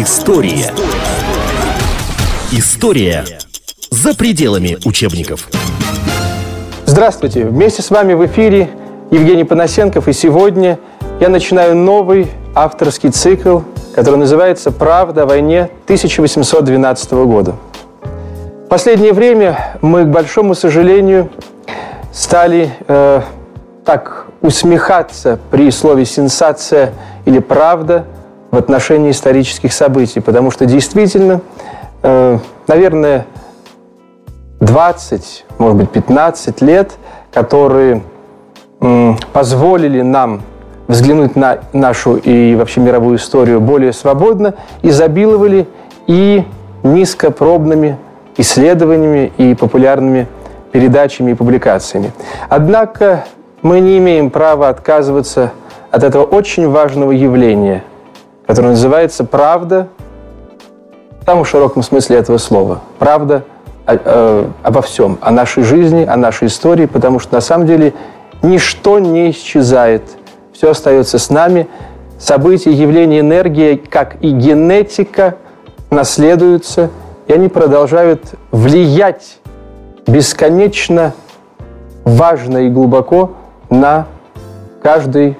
История. История за пределами учебников. Здравствуйте! Вместе с вами в эфире Евгений Панасенков. И сегодня я начинаю новый авторский цикл, который называется «Правда о войне 1812 года». В последнее время мы, к большому сожалению, стали э, так усмехаться при слове «сенсация» или «правда» в отношении исторических событий, потому что действительно, э, наверное, 20, может быть, 15 лет, которые позволили нам взглянуть на нашу и вообще мировую историю более свободно, изобиловали и низкопробными исследованиями и популярными передачами и публикациями. Однако мы не имеем права отказываться от этого очень важного явления, которое называется правда, в самом широком смысле этого слова. Правда э, обо всем, о нашей жизни, о нашей истории, потому что на самом деле ничто не исчезает, все остается с нами. События, явления, энергия, как и генетика, наследуются, и они продолжают влиять бесконечно важно и глубоко на каждый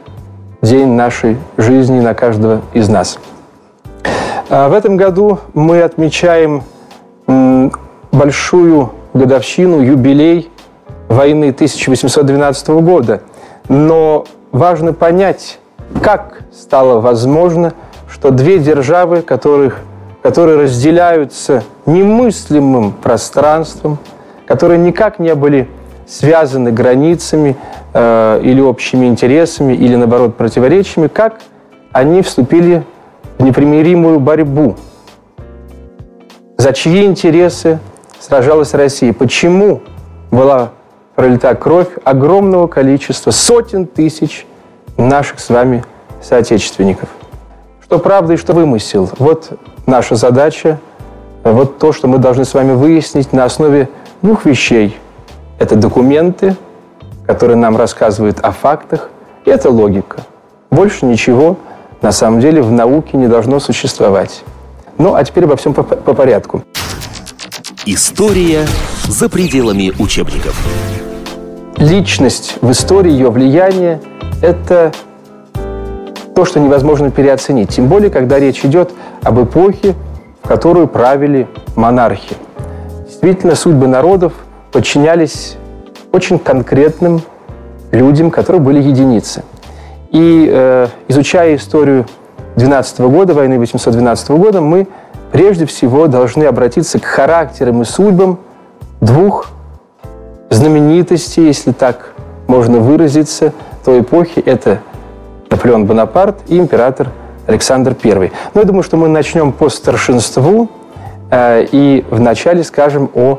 день нашей жизни, на каждого из нас. А в этом году мы отмечаем большую годовщину, юбилей войны 1812 года. Но важно понять, как стало возможно, что две державы, которых, которые разделяются немыслимым пространством, которые никак не были связаны границами э, или общими интересами, или, наоборот, противоречиями, как они вступили в непримиримую борьбу. За чьи интересы сражалась Россия? Почему была пролита кровь огромного количества, сотен тысяч наших с вами соотечественников? Что правда и что вымысел? Вот наша задача, вот то, что мы должны с вами выяснить на основе двух вещей – это документы, которые нам рассказывают о фактах, и это логика. Больше ничего на самом деле в науке не должно существовать. Ну, а теперь обо всем по, по порядку. История за пределами учебников. Личность в истории, ее влияние – это то, что невозможно переоценить. Тем более, когда речь идет об эпохе, в которую правили монархи. Действительно, судьбы народов – подчинялись очень конкретным людям, которые были единицы. И э, изучая историю 12 года, войны 812 года, мы прежде всего должны обратиться к характерам и судьбам двух знаменитостей, если так можно выразиться, той эпохи. Это Наполеон Бонапарт и император Александр I. Но я думаю, что мы начнем по старшинству э, и вначале скажем о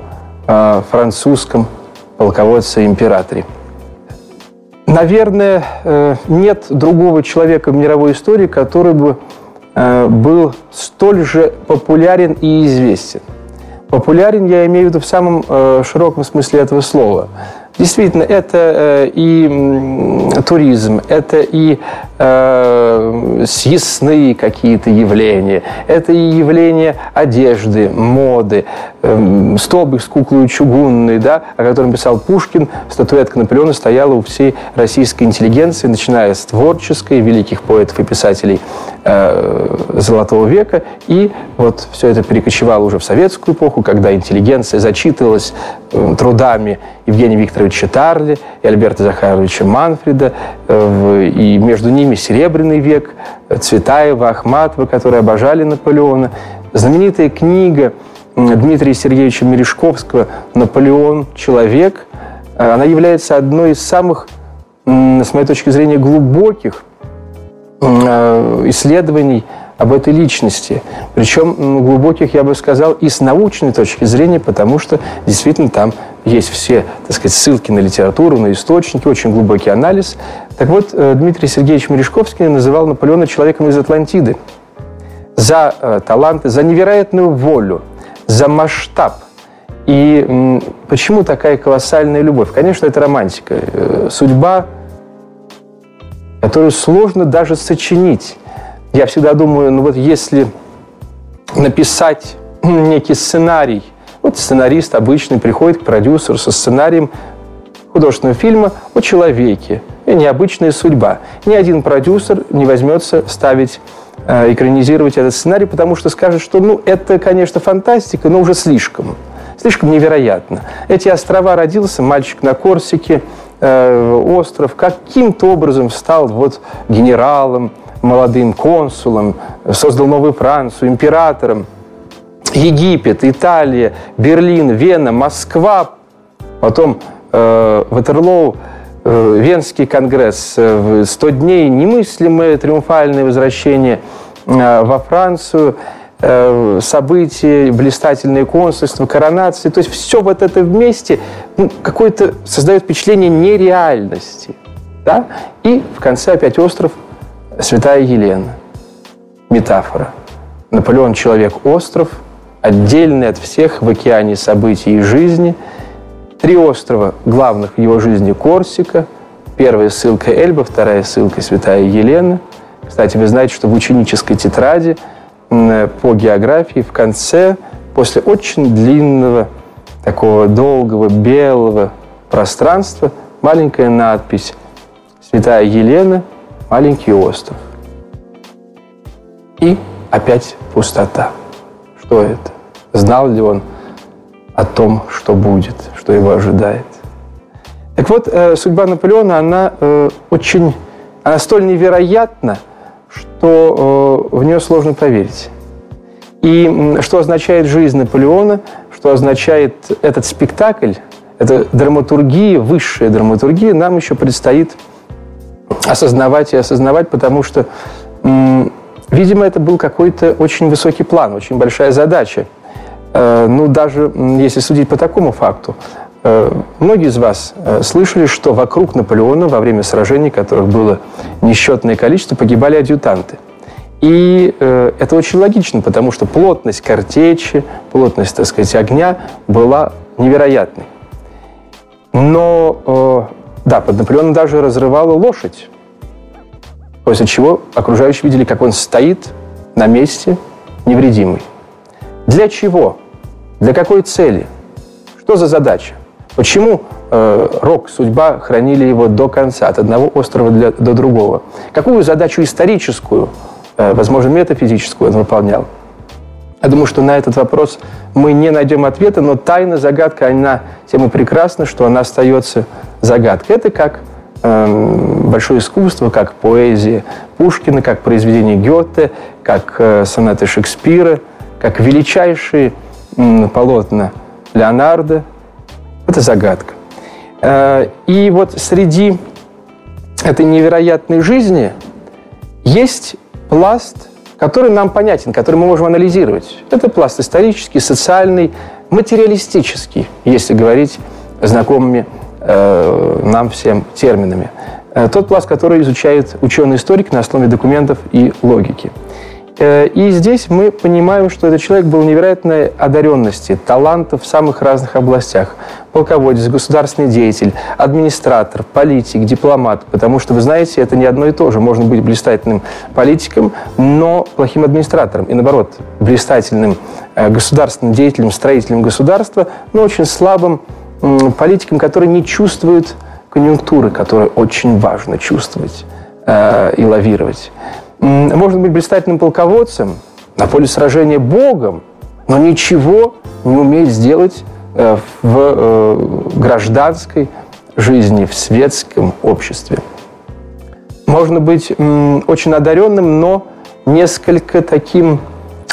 французском полководце-императоре. Наверное, э, нет другого человека в мировой истории, который бы э, был столь же популярен и известен. Популярен я имею в виду в самом э, широком смысле этого слова. Действительно, это э, и туризм, это и э, съестные какие-то явления, это и явления одежды, моды, э, столбик с куклой чугунной, да, о котором писал Пушкин, статуэтка Наполеона стояла у всей российской интеллигенции, начиная с творческой, великих поэтов и писателей э, Золотого века, и вот все это перекочевало уже в советскую эпоху, когда интеллигенция зачитывалась э, трудами Евгения Викторовича Тарли и Альберта Захаровича Манфреда, э, и между ними Серебряный век, Цветаева, Ахматова, которые обожали Наполеона. Знаменитая книга Дмитрия Сергеевича Мережковского «Наполеон. Человек», э, она является одной из самых, с моей точки зрения, глубоких э, исследований об этой личности. Причем глубоких, я бы сказал, и с научной точки зрения, потому что действительно там есть все, так сказать, ссылки на литературу, на источники, очень глубокий анализ. Так вот, э, Дмитрий Сергеевич Мережковский называл Наполеона человеком из Атлантиды за таланты, за невероятную волю, за масштаб. И почему такая колоссальная любовь? Конечно, это романтика. Э, судьба, которую сложно даже сочинить. Я всегда думаю, ну вот если написать некий сценарий. Вот сценарист обычный приходит к продюсеру со сценарием художественного фильма о человеке. И необычная судьба. Ни один продюсер не возьмется ставить экранизировать этот сценарий, потому что скажет, что ну, это, конечно, фантастика, но уже слишком. Слишком невероятно. Эти острова родился мальчик на Корсике, э, остров, каким-то образом стал вот генералом, молодым консулом, создал новую Францию, императором. Египет, Италия, Берлин, Вена, Москва, потом э, Ватерлоу, э, Венский конгресс, э, 100 дней, немыслимое триумфальное возвращение э, во Францию, э, события, блистательные консульства, коронации. То есть все вот это вместе ну, какое-то создает впечатление нереальности. Да? И в конце опять остров Святая Елена. Метафора. Наполеон – человек-остров, отдельный от всех в океане событий и жизни. Три острова главных в его жизни – Корсика. Первая ссылка Эльба, вторая ссылка Святая Елена. Кстати, вы знаете, что в ученической тетради по географии в конце, после очень длинного, такого долгого, белого пространства, маленькая надпись «Святая Елена – маленький остров. И опять пустота. Что это? Знал ли он о том, что будет, что его ожидает? Так вот, э, судьба Наполеона, она э, очень, она столь невероятна, что э, в нее сложно поверить. И что означает жизнь Наполеона, что означает этот спектакль, это драматургия, высшая драматургия, нам еще предстоит осознавать и осознавать, потому что, видимо, это был какой-то очень высокий план, очень большая задача. Э, ну, даже если судить по такому факту, э, многие из вас э, слышали, что вокруг Наполеона во время сражений, которых было несчетное количество, погибали адъютанты. И это очень логично, потому что плотность картечи, плотность, так сказать, огня была невероятной. Но да, под Наполеоном даже разрывала лошадь. После чего окружающие видели, как он стоит на месте невредимый. Для чего? Для какой цели? Что за задача? Почему э, Рок, судьба хранили его до конца, от одного острова для, до другого? Какую задачу историческую, э, возможно, метафизическую он выполнял? Я думаю, что на этот вопрос мы не найдем ответа, но тайна, загадка, она тем и прекрасна, что она остается загадкой. Это как э, большое искусство, как поэзия Пушкина, как произведение Гёте, как э, сонаты Шекспира, как величайшие полотна Леонардо. Это загадка. Э, и вот среди этой невероятной жизни есть пласт который нам понятен, который мы можем анализировать. Это пласт исторический, социальный, материалистический, если говорить знакомыми э, нам всем терминами. Э, тот пласт, который изучает ученый-историк на основе документов и логики. Э, и здесь мы понимаем, что этот человек был невероятной одаренности, талантов в самых разных областях. Полководец, государственный деятель, администратор, политик, дипломат. Потому что, вы знаете, это не одно и то же. Можно быть блистательным политиком, но плохим администратором. И наоборот, блистательным э, государственным деятелем, строителем государства, но очень слабым политиком, который не чувствует конъюнктуры, которую очень важно чувствовать э, и лавировать можно быть блистательным полководцем, на поле сражения Богом, но ничего не уметь сделать э, в э, гражданской жизни, в светском обществе. Можно быть очень одаренным, но несколько таким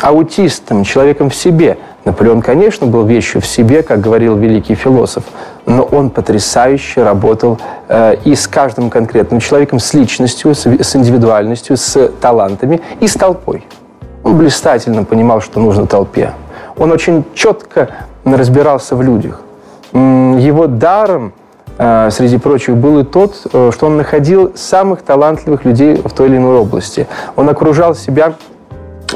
аутистом, человеком в себе. Наполеон, конечно, был вещью в себе, как говорил великий философ, но он потрясающе работал э, и с каждым конкретным человеком, с личностью, с, с индивидуальностью, с талантами и с толпой. Он блистательно понимал, что нужно толпе. Он очень четко разбирался в людях. Его даром, э, среди прочих, был и тот, э, что он находил самых талантливых людей в той или иной области. Он окружал себя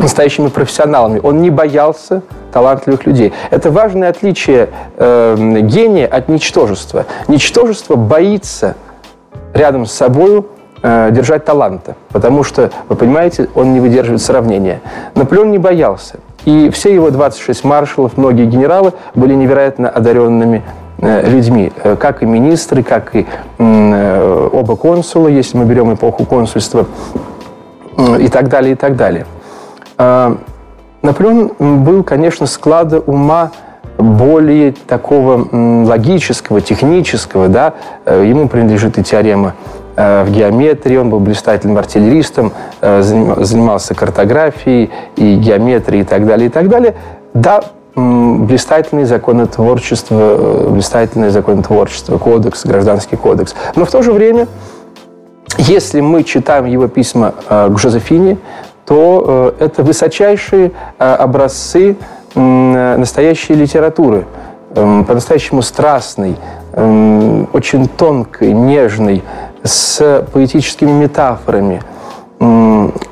настоящими профессионалами. Он не боялся талантливых людей. Это важное отличие э, гения от ничтожества. Ничтожество боится рядом с собой э, держать таланта, потому что, вы понимаете, он не выдерживает сравнения. Наполеон не боялся. И все его 26 маршалов, многие генералы были невероятно одаренными э, людьми, э, как и министры, как и э, оба консула, если мы берем эпоху консульства, и так далее, и так далее. А, Наполеон был, конечно, склада ума более такого логического, технического, да, ему принадлежит и теорема Э, в геометрии, он был блистательным артиллеристом, э, занимался картографией и геометрией и так далее, и так далее. Да, блистательное законотворчество, э, блистательное законотворчество, кодекс, гражданский кодекс. Но в то же время, если мы читаем его письма к Жозефине, то это высочайшие образцы настоящей литературы, по-настоящему страстной, очень тонкой, нежной, с поэтическими метафорами.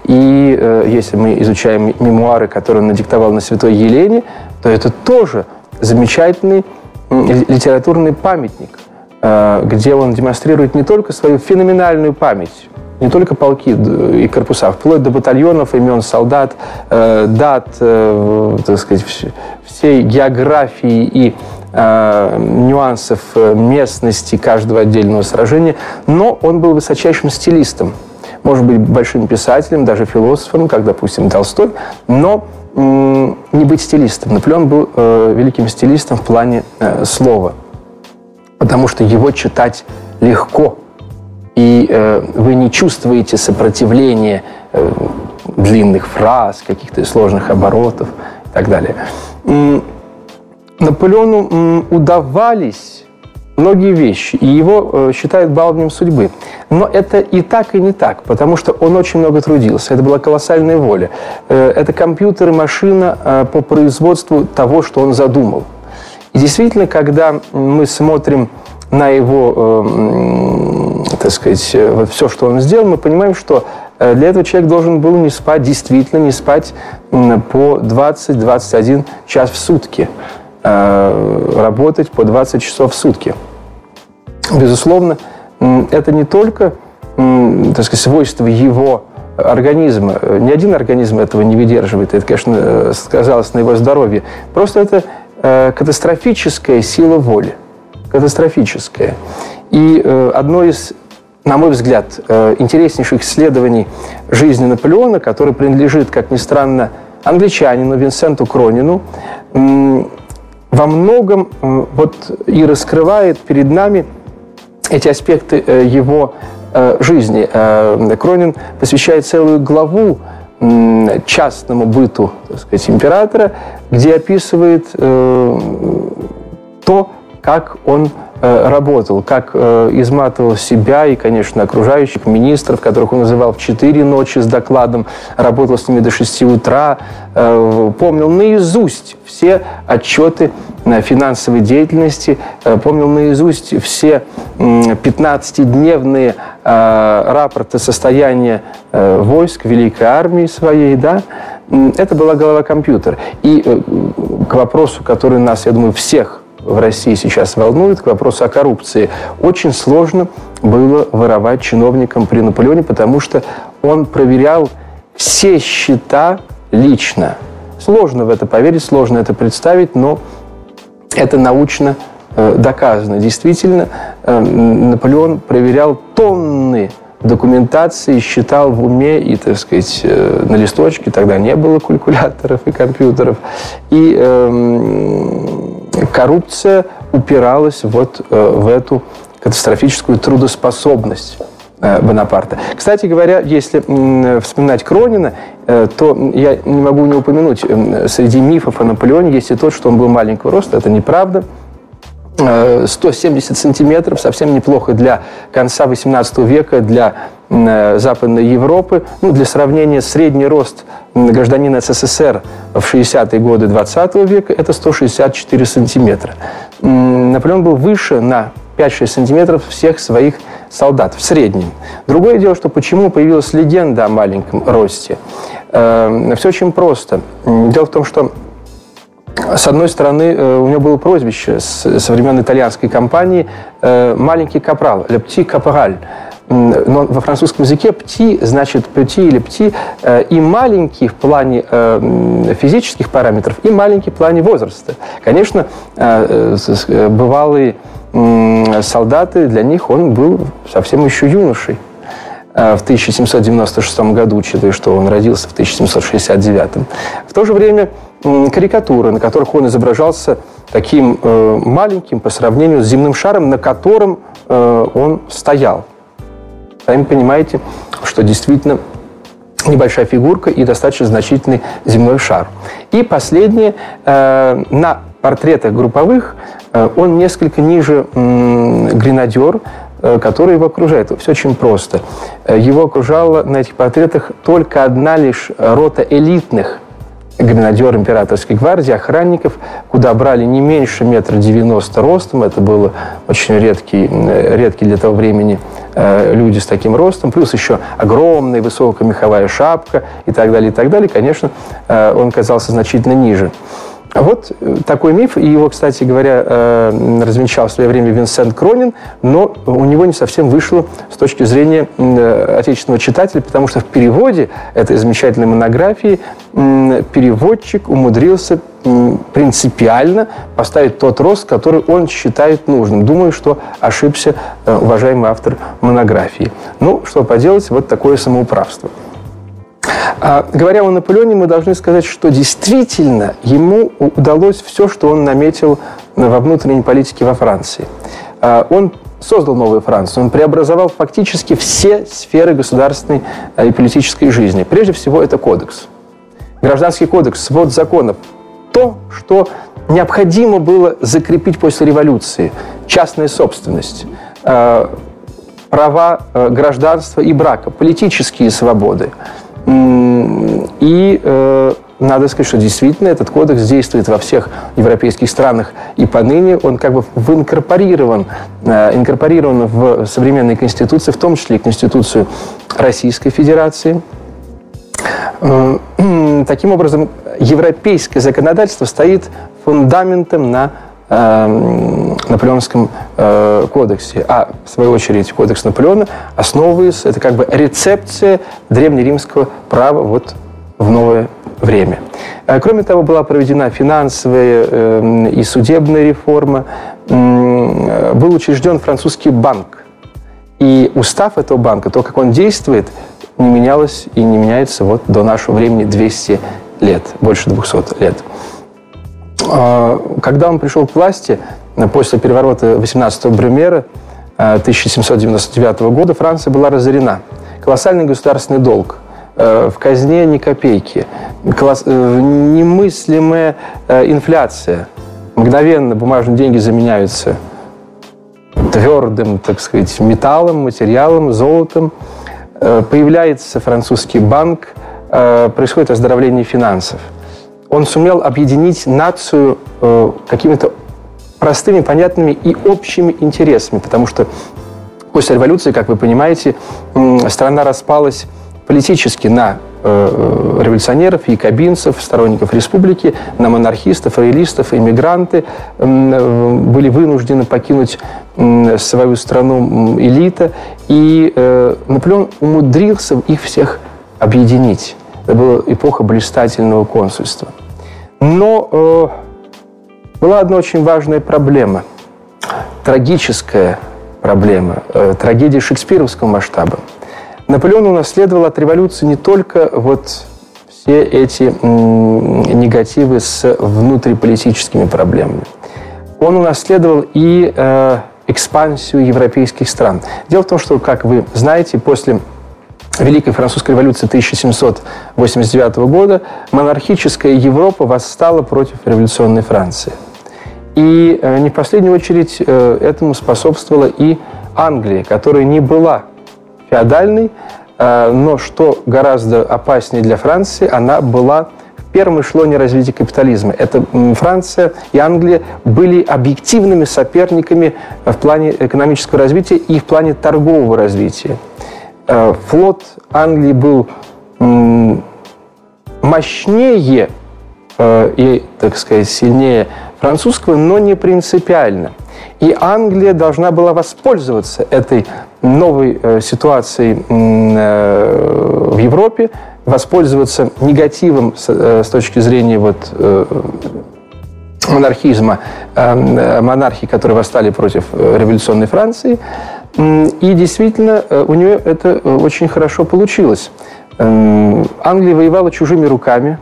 И э, если мы изучаем мемуары, которые он надиктовал на Святой Елене, то это тоже замечательный литературный памятник, э, где он демонстрирует не только свою феноменальную память, не только полки и корпуса, вплоть до батальонов, имен солдат, э, дат, так сказать, всей географии и Э, нюансов э, местности каждого отдельного сражения, но он был высочайшим стилистом. Может быть, большим писателем, даже философом, как, допустим, Толстой, но не быть стилистом. Наполеон был э, великим стилистом в плане э, слова, потому что его читать легко, и э, вы не чувствуете сопротивления э, длинных фраз, каких-то сложных оборотов и так далее. Наполеону удавались многие вещи, и его э, считают баловнем судьбы. Но это и так, и не так, потому что он очень много трудился. Это была колоссальная воля. Э, это компьютер и машина э, по производству того, что он задумал. И действительно, когда мы смотрим на его, так сказать, вот все, что он сделал, мы понимаем, что для этого человек должен был не спать, действительно не спать по 20-21 час в сутки. Э, работать по 20 часов в сутки. Безусловно, это не только так сказать, свойство его организма. Ни один организм этого не выдерживает. Это, конечно, э, сказалось на его здоровье. Просто это э, катастрофическая сила воли. Катастрофическая. И одно из, на мой взгляд, интереснейших исследований жизни Наполеона, которое принадлежит, как ни странно, англичанину Винсенту Кронину, во многом вот и раскрывает перед нами эти аспекты э, его э, жизни. Э, Кронин посвящает целую главу частному быту так сказать, императора, где описывает то, как он Э, работал, как э, изматывал себя и, конечно, окружающих министров, которых он называл в 4 ночи с докладом, работал с ними до 6 утра, э, помнил наизусть все отчеты финансовой деятельности, помнил наизусть все 15-дневные рапорты состояния войск Великой Армии своей, да, это была голова компьютер. И к вопросу, который нас, я думаю, всех в России сейчас волнует, к вопросу о коррупции. Очень сложно было воровать чиновникам при Наполеоне, потому что он проверял все счета лично. Сложно в это поверить, сложно это представить, но это научно э, доказано. Действительно, э, Наполеон проверял тонны документации, считал в уме и, так сказать, э, на листочке, тогда не было калькуляторов и компьютеров. И э, коррупция упиралась вот э, в эту катастрофическую трудоспособность э, Бонапарта. Кстати говоря, если вспоминать Кронина, э, то я не могу не упомянуть, среди мифов о Наполеоне есть и тот, что он был маленького роста. Это неправда. 170 сантиметров, совсем неплохо для конца 18 века, для Западной Европы. Ну, для сравнения, средний рост гражданина СССР в 60-е годы 20 века – это 164 сантиметра. Наполеон был выше на 5-6 сантиметров всех своих солдат в среднем. Другое дело, что почему появилась легенда о маленьком росте. Э, Все очень просто. Дело в том, что с одной стороны, э, у него было прозвище со времен итальянской компании э, «маленький капрал», «лепти капраль». Но во французском языке «пти» значит «пти» или «пти» и маленький в плане физических параметров, и маленький в плане возраста. Конечно, бывалые солдаты, для них он был совсем еще юношей. Э, в 1796 году, учитывая, что он родился в 1769. В то же время карикатуры, на которых он изображался таким э, маленьким по сравнению с земным шаром, на котором э, он стоял. Сами понимаете, что действительно небольшая фигурка и достаточно значительный земной шар. И последнее, на портретах групповых он несколько ниже гренадер, Э, который его окружает. Все очень просто. Э, его окружала на этих портретах только одна лишь рота элитных гренадер императорской гвардии, охранников, куда брали не меньше метра девяносто ростом. Это было очень редкий, э, редкий для того времени люди с таким ростом. Плюс еще огромная высокая меховая шапка и так далее, и так далее. Конечно, он казался значительно ниже. А вот э, такой миф, и его, кстати говоря, э, развенчал в свое время Винсент Кронин, но у него не совсем вышло с точки зрения э, отечественного читателя, потому что в переводе этой замечательной монографии переводчик умудрился принципиально поставить тот рост, который он считает нужным. Думаю, что ошибся уважаемый автор монографии. Ну, что поделать, вот такое самоуправство. А, говоря о Наполеоне, мы должны сказать, что действительно ему удалось все, что он наметил во внутренней политике во Франции. А, он создал новую Францию, он преобразовал фактически все сферы государственной а, и политической жизни. Прежде всего, это кодекс. Гражданский кодекс, свод законов. То, что необходимо было закрепить после революции. Частная собственность, права гражданства и брака, политические свободы – и э, надо сказать, что действительно этот кодекс действует во всех европейских странах и поныне он как бы инкорпорирован, э, инкорпорирован в современной конституции, в том числе и Конституцию Российской Федерации. Э, таким образом, европейское законодательство стоит фундаментом на э, Наполеонском кодексе, а в свою очередь кодекс Наполеона основывается, это как бы рецепция древнеримского права вот в новое время. Э, кроме того, была проведена финансовая э, и судебная реформа, э, был учрежден французский банк. И устав этого банка, то, как он действует, не менялось и не меняется вот до нашего времени 200 лет, больше 200 лет. А, когда он пришел к власти, после переворота 18-го Брюмера 1799 года, Франция была разорена. Колоссальный государственный долг. Э, в казне ни копейки. Колосс... Э, немыслимая э, инфляция. Мгновенно бумажные деньги заменяются твердым, так сказать, металлом, материалом, золотом. Появляется французский банк, происходит оздоровление финансов – он сумел объединить нацию э, какими-то простыми, понятными и общими интересами, потому что после революции, как вы понимаете, страна распалась политически на э, революционеров, якобинцев, сторонников республики, на монархистов, роялистов, иммигранты э, были вынуждены покинуть свою страну элита, и Наполеон умудрился их всех объединить. Это была эпоха блистательного консульства. Но э, была одна очень важная проблема, трагическая проблема, э, трагедия шекспировского масштаба. Наполеон унаследовал от революции не только вот все эти негативы с внутриполитическими проблемами. Он унаследовал и э, экспансию европейских стран. Дело в том, что, как вы знаете, после Великой Французской революции 1789 года монархическая Европа восстала против революционной Франции. И э, не в последнюю очередь э, этому способствовала и Англия, которая не была феодальной, э, но что гораздо опаснее для Франции, она была в первом эшелоне развития капитализма. Это Франция и Англия были объективными соперниками в плане экономического развития и в плане торгового развития. Э, флот Англии был мощнее э, и, так сказать, сильнее французского, но не принципиально. И Англия должна была воспользоваться этой новой э, ситуацией в Европе, воспользоваться негативом с, точки зрения вот, монархизма, монархии, которые восстали против революционной Франции. И действительно, э, у нее это э, очень хорошо получилось. Эм, Англия воевала чужими руками,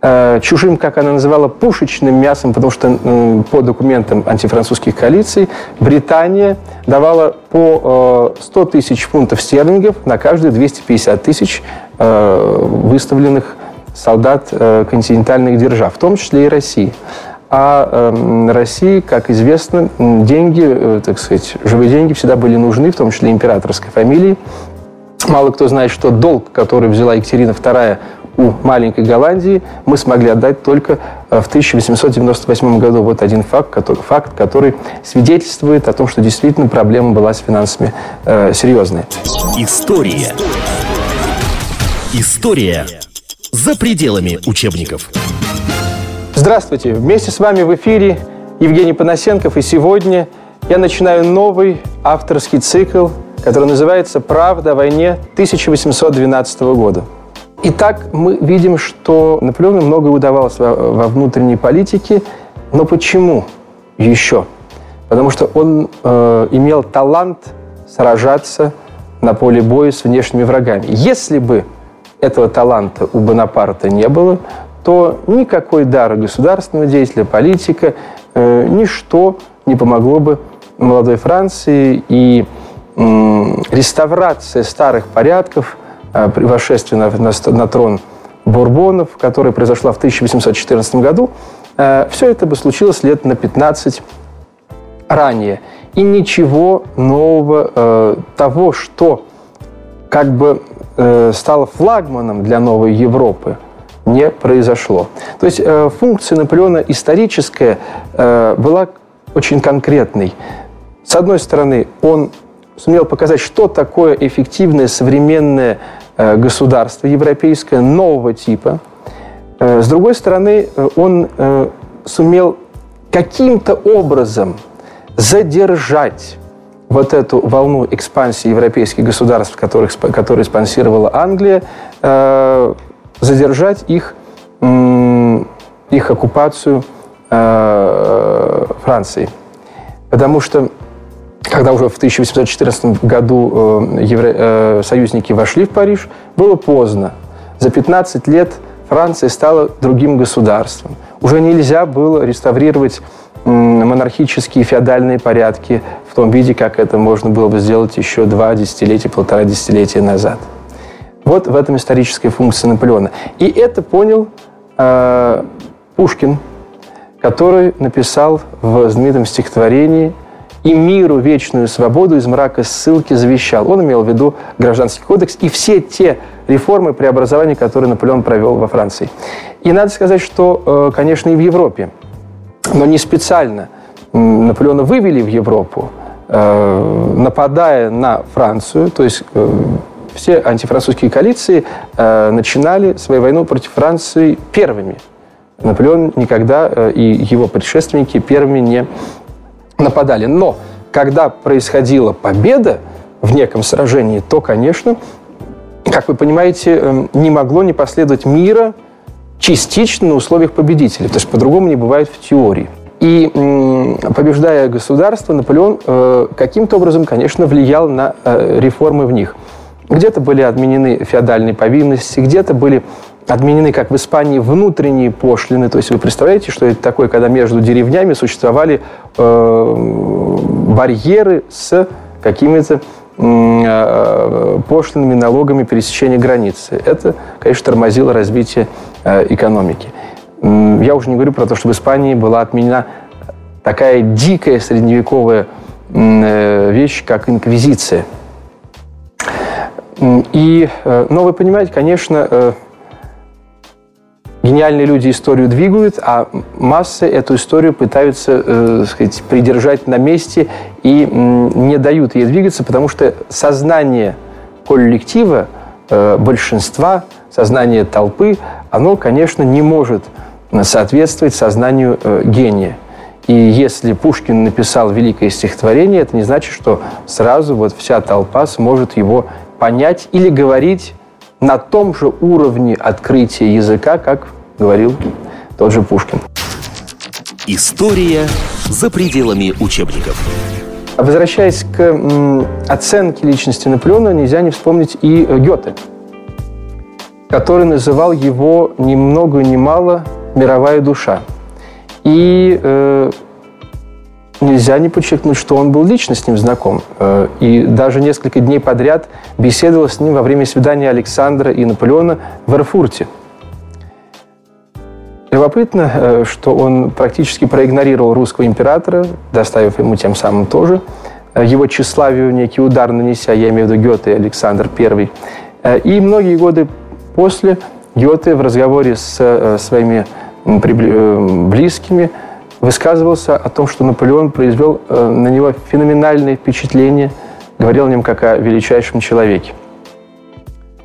Э, чужим, как она называла, пушечным мясом, потому что по документам антифранцузских коалиций Британия давала по 100 э, тысяч фунтов стерлингов на каждые 250 тысяч выставленных солдат континентальных держав, в том числе и России. А эм, России, как известно, деньги, так сказать, живые деньги всегда были нужны, в том числе императорской фамилии. Мало кто знает, что долг, который взяла Екатерина II у маленькой Голландии мы смогли отдать только э, в 1898 году. Вот один факт, который, факт, который свидетельствует о том, что действительно проблема была с финансами э, серьезная. История. История за пределами учебников. Здравствуйте! Вместе с вами в эфире Евгений Панасенков. И сегодня я начинаю новый авторский цикл, который называется «Правда о войне 1812 года». Итак, мы видим, что Наполеону многое удавалось во внутренней политике, но почему еще? Потому что он э, имел талант сражаться на поле боя с внешними врагами. Если бы этого таланта у Бонапарта не было, то никакой дар государственного деятеля, политика, э, ничто не помогло бы молодой Франции и э, реставрация старых порядков – Э, при на, на, на трон Бурбонов, которая произошла в 1814 году, э, все это бы случилось лет на 15 ранее. И ничего нового э, того, что как бы стало флагманом для новой Европы, не произошло. То есть функция Наполеона историческая была очень конкретной. С одной стороны, он сумел показать, что такое эффективное современное Э, государство европейское нового типа. Э, с другой стороны, э, он сумел каким-то образом задержать вот эту волну экспансии европейских государств, которых, которые спонсировала Англия, задержать их, их оккупацию Франции. Потому что когда уже в 1814 году э, евро, э, союзники вошли в Париж, было поздно. За 15 лет Франция стала другим государством. Уже нельзя было реставрировать монархические феодальные порядки в том виде, как это можно было бы сделать еще два десятилетия, полтора десятилетия назад. Вот в этом историческая функция Наполеона. И это понял э, Пушкин, который написал в знаменитом стихотворении – и миру вечную свободу из мрака ссылки завещал. Он имел в виду гражданский кодекс и все те реформы, преобразования, которые Наполеон провел во Франции. И надо сказать, что, э, конечно, и в Европе, но не специально. Наполеона вывели в Европу, э, нападая на Францию, то есть э, все антифранцузские коалиции начинали свою войну против Франции первыми. Наполеон никогда и его предшественники первыми не нападали. Но когда происходила победа в неком сражении, то, конечно, как вы понимаете, эм, не могло не последовать мира частично на условиях победителей, потому что по-другому не бывает в теории. И побеждая государство, Наполеон э, каким-то образом, конечно, влиял на э, реформы в них. Где-то были отменены феодальные повинности, где-то были отменены, как в Испании, внутренние пошлины. То есть вы представляете, что это такое, когда между деревнями существовали э, барьеры с какими-то э, пошлинными налогами пересечения границы. Это, конечно, тормозило развитие э, экономики. Я уже не говорю про то, что в Испании была отменена такая дикая средневековая э, вещь, как инквизиция. И, э, но вы понимаете, конечно, э, гениальные люди историю двигают, а массы эту историю пытаются э, сказать, придержать на месте и не дают ей двигаться, потому что сознание коллектива, э, большинства, сознание толпы, оно, конечно, не может соответствовать сознанию гения. И если Пушкин написал великое стихотворение, это не значит, что сразу вот вся толпа сможет его понять или говорить на том же уровне открытия языка, как говорил тот же Пушкин. История за пределами учебников. Возвращаясь к оценке личности Наполеона, нельзя не вспомнить и Гёте, который называл его ни много ни мало мировая душа. И э, нельзя не подчеркнуть, что он был лично с ним знаком. Э, и даже несколько дней подряд беседовал с ним во время свидания Александра и Наполеона в Эрфурте. Любопытно, э, что он практически проигнорировал русского императора, доставив ему тем самым тоже э, его тщеславию некий удар нанеся, я имею в виду Гёте и Александр I. И многие годы после Гёте в разговоре с своими близкими высказывался о том, что Наполеон произвел э, на него феноменальное впечатление, говорил о нем как о величайшем человеке.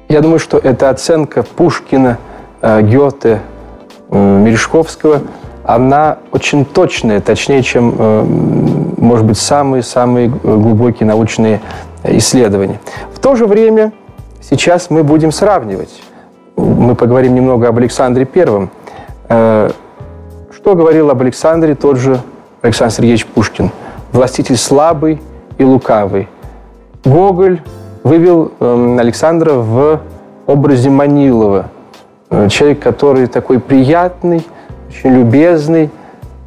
Я думаю, что эта оценка Пушкина, э, Гёте, э, Мережковского, она очень точная, точнее, чем, может быть, самые-самые глубокие научные исследования. В то же время сейчас мы будем сравнивать. Мы поговорим немного об Александре Первом что говорил об Александре тот же Александр Сергеевич Пушкин? Властитель слабый и лукавый. Гоголь вывел э, Александра в образе Манилова. Э, человек, который такой приятный, очень любезный,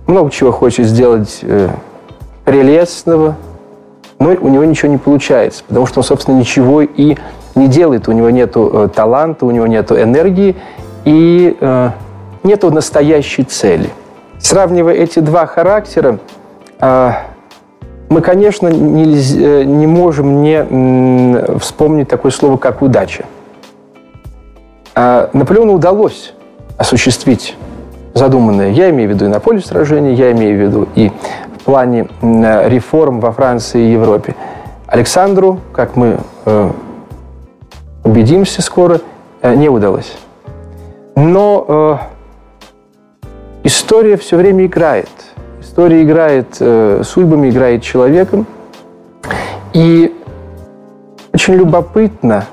много чего хочет сделать э, прелестного, но у него ничего не получается, потому что он, собственно, ничего и не делает. У него нет э, таланта, у него нет энергии и э, нет настоящей цели – Сравнивая эти два характера, а, мы, конечно, нельзя, не можем не вспомнить такое слово, как удача. А, Наполеону удалось осуществить задуманное. Я имею в виду и на поле сражений, я имею в виду и в плане реформ во Франции и Европе. Александру, как мы э, убедимся скоро, э, не удалось. Но э, История все время играет. История играет э, судьбами, играет человеком. И очень любопытно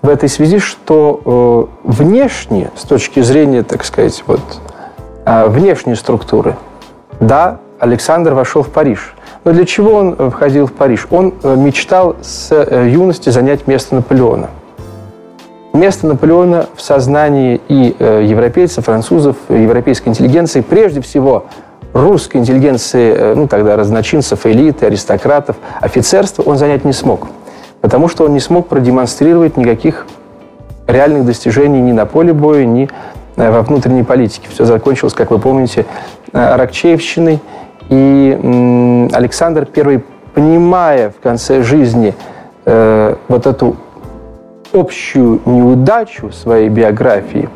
в этой связи, что э, внешне, с точки зрения, так сказать, вот, э, внешней структуры, да, Александр вошел в Париж. Но для чего он э, входил в Париж? Он э, мечтал с э, юности занять место Наполеона – Место Наполеона в сознании и э, европейцев, французов, европейской интеллигенции, прежде всего русской интеллигенции, э, ну тогда разночинцев, элиты, аристократов, офицерства, он занять не смог. Потому что он не смог продемонстрировать никаких реальных достижений ни на поле боя, ни э, во внутренней политике. Все закончилось, как вы помните, Аракчеевщиной. И Александр I, понимая в конце жизни вот эту общую неудачу своей биографии,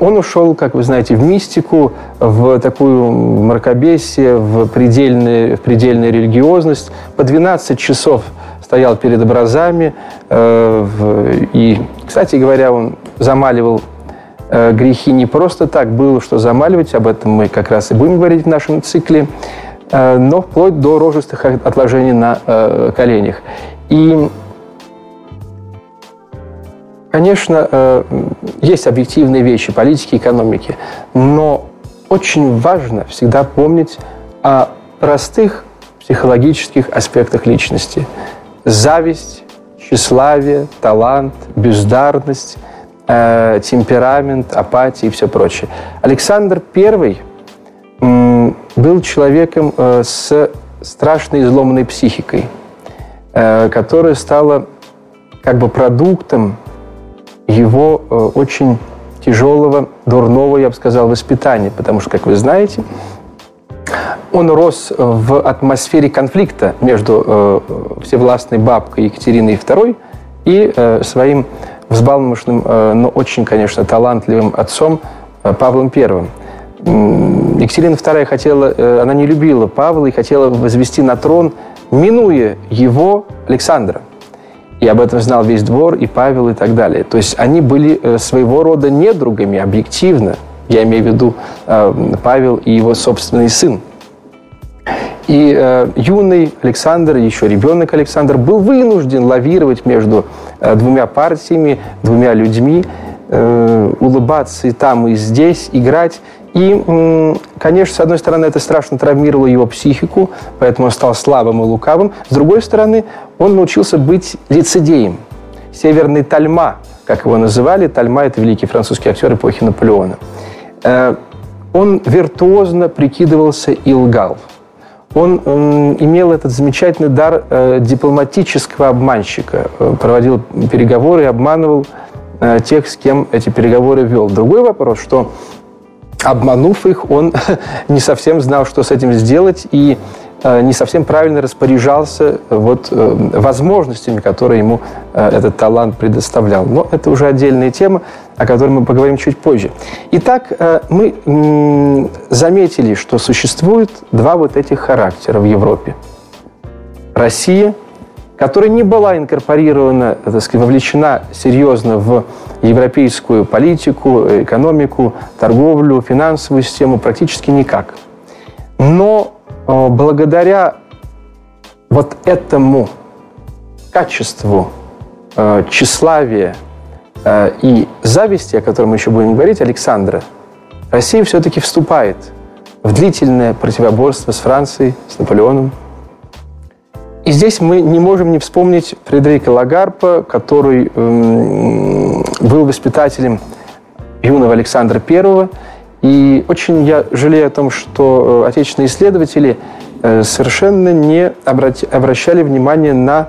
он ушел, как вы знаете, в мистику, в такую мракобесие, в предельную, в предельную религиозность. По 12 часов стоял перед образами. Э, в, и, кстати говоря, он замаливал э, грехи не просто так было, что замаливать, об этом мы как раз и будем говорить в нашем цикле, э, но вплоть до рожестых отложений на э, коленях. И Конечно, э, есть объективные вещи политики, экономики, но очень важно всегда помнить о простых психологических аспектах личности. Зависть, тщеславие, талант, бездарность, э, темперамент, апатия и все прочее. Александр I был человеком э, с страшной изломанной психикой, которая стала как бы продуктом его э, очень тяжелого, дурного, я бы сказал, воспитания. Потому что, как вы знаете, он рос в атмосфере конфликта между э, всевластной бабкой Екатериной II и э, своим взбалмошным, но очень, конечно, талантливым отцом Павлом I. Екатерина II хотела, она не любила Павла и хотела возвести на трон, минуя его Александра. И об этом знал весь двор, и Павел, и так далее. То есть они были э, своего рода недругами, объективно. Я имею в виду э, Павел и его собственный сын. И э, юный Александр, еще ребенок Александр, был вынужден лавировать между э, двумя партиями, двумя людьми, э, улыбаться и там, и здесь, играть. И, конечно, с одной стороны, это страшно травмировало его психику, поэтому он стал слабым и лукавым. С другой стороны, он научился быть лицедеем. Северный Тальма, как его называли. Тальма – это великий французский актер эпохи Наполеона. Э, он виртуозно прикидывался и лгал – он имел этот замечательный дар э, дипломатического обманщика, э, проводил переговоры и обманывал тех, с кем эти переговоры вел. Другой вопрос, что обманув их, он не совсем знал, что с этим сделать, и Э, не совсем правильно распоряжался э, вот, э, возможностями, которые ему этот талант предоставлял. Но это уже отдельная тема, о которой мы поговорим чуть позже. Итак, мы заметили, что существует два вот этих характера в Европе. Россия, которая не была инкорпорирована, так сказать, вовлечена серьезно в европейскую политику, экономику, торговлю, финансовую систему практически никак. Но Э, благодаря вот этому качеству э, тщеславия э, и зависти, о котором мы еще будем говорить, Александра, Россия все-таки вступает в длительное противоборство с Францией, с Наполеоном. И здесь мы не можем не вспомнить Фредерика Лагарпа, который эм, был воспитателем юного Александра I, и очень я жалею о том, что э, отечественные исследователи э, совершенно не обращали внимание на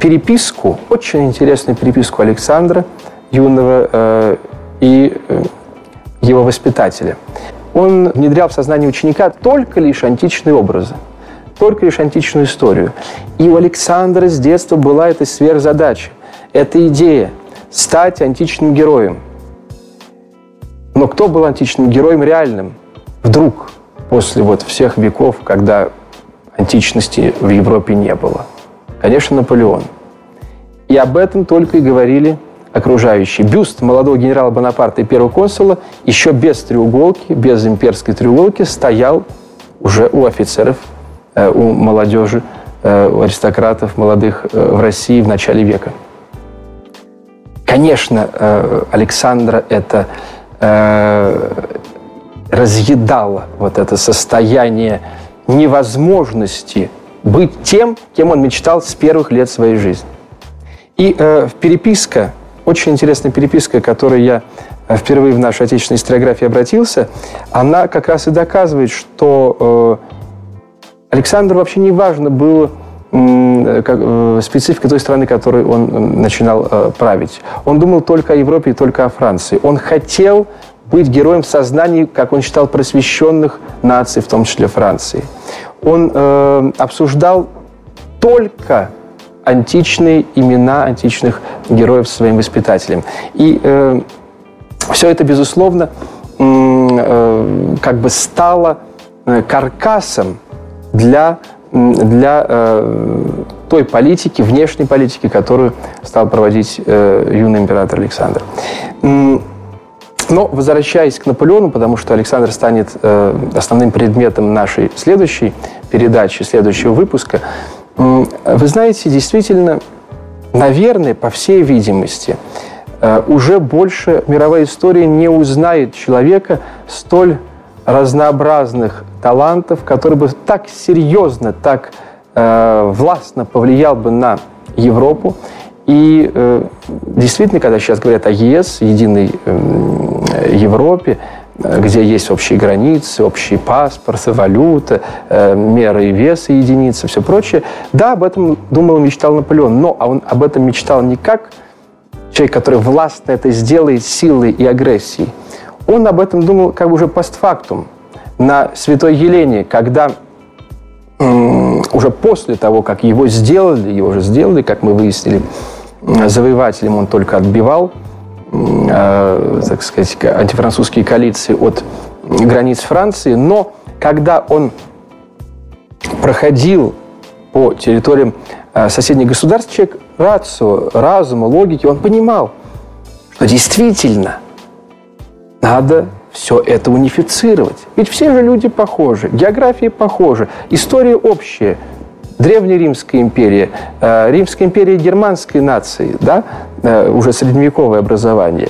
переписку, очень интересную переписку Александра юного э, и его воспитателя. Он внедрял в сознание ученика только лишь античные образы, только лишь античную историю. И у Александра с детства была эта сверхзадача, эта идея стать античным героем – но кто был античным героем реальным? Вдруг, после вот всех веков, когда античности в Европе не было? Конечно, Наполеон. И об этом только и говорили окружающие. Бюст молодого генерала Бонапарта и первого консула еще без треуголки, без имперской треуголки стоял уже у офицеров, у молодежи, э, у аристократов молодых э, в России в начале века. Конечно, Александра это э, разъедало вот это состояние невозможности быть тем, кем он мечтал с первых лет своей жизни. И э, переписка, очень интересная переписка, которой я э, впервые в нашей отечественной историографии обратился, она как раз и доказывает, что э, Александру вообще не важно было Э, э, специфика той страны, которой он начинал э, править. Он думал только о Европе и только о Франции. Он хотел быть героем в сознании, как он считал, просвещенных наций, в том числе Франции. Он э, обсуждал только античные имена античных героев своим воспитателям. И э, все это, безусловно, э, как бы стало каркасом для для э, той политики, внешней политики, которую стал проводить э, юный император Александр. Но возвращаясь к Наполеону, потому что Александр станет э, основным предметом нашей следующей передачи, следующего выпуска, э, вы знаете, действительно, наверное, по всей видимости, э, уже больше мировая история не узнает человека столь разнообразных талантов, который бы так серьезно, так э, властно повлиял бы на Европу. И э, действительно, когда сейчас говорят о ЕС, единой э, Европе, где есть общие границы, общий паспорт, валюта, э, меры и весы единицы, все прочее. Да, об этом думал и мечтал Наполеон, но он об этом мечтал не как человек, который властно это сделает силой и агрессией. Он об этом думал как бы уже постфактум на Святой Елене, когда уже после того, как его сделали, его же сделали, как мы выяснили, завоевателем он только отбивал, э, так сказать, антифранцузские коалиции от границ Франции, но когда он проходил по территориям э, соседних государств, человек рацио, разума, логики, он понимал, что действительно надо все это унифицировать. Ведь все же люди похожи, географии похожи, история общая. Древняя Римская империя, э, Римская империя германской нации, да, э, уже средневековое образование.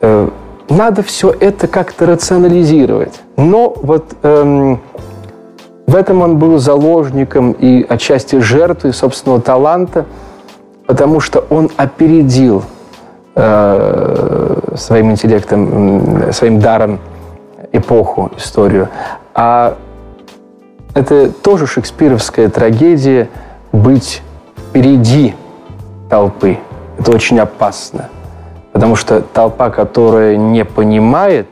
Э, надо все это как-то рационализировать. Но вот эм, в этом он был заложником и отчасти жертвой собственного таланта, потому что он опередил своим интеллектом, своим даром эпоху, историю. А это тоже шекспировская трагедия быть впереди толпы. Это очень опасно. Потому что толпа, которая не понимает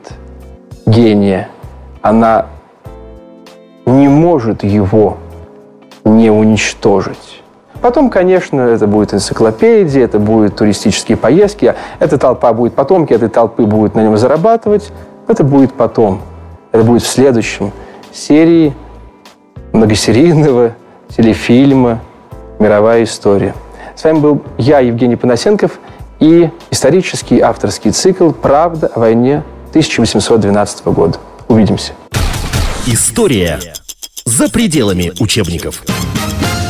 гения, она не может его не уничтожить. Потом, конечно, это будет энциклопедия, это будут туристические поездки. Эта толпа будет потомки этой толпы будут на нем зарабатывать. Это будет потом. Это будет в следующем серии многосерийного телефильма «Мировая история». С вами был я, Евгений Панасенков, и исторический авторский цикл «Правда о войне 1812 года». Увидимся. История за пределами учебников.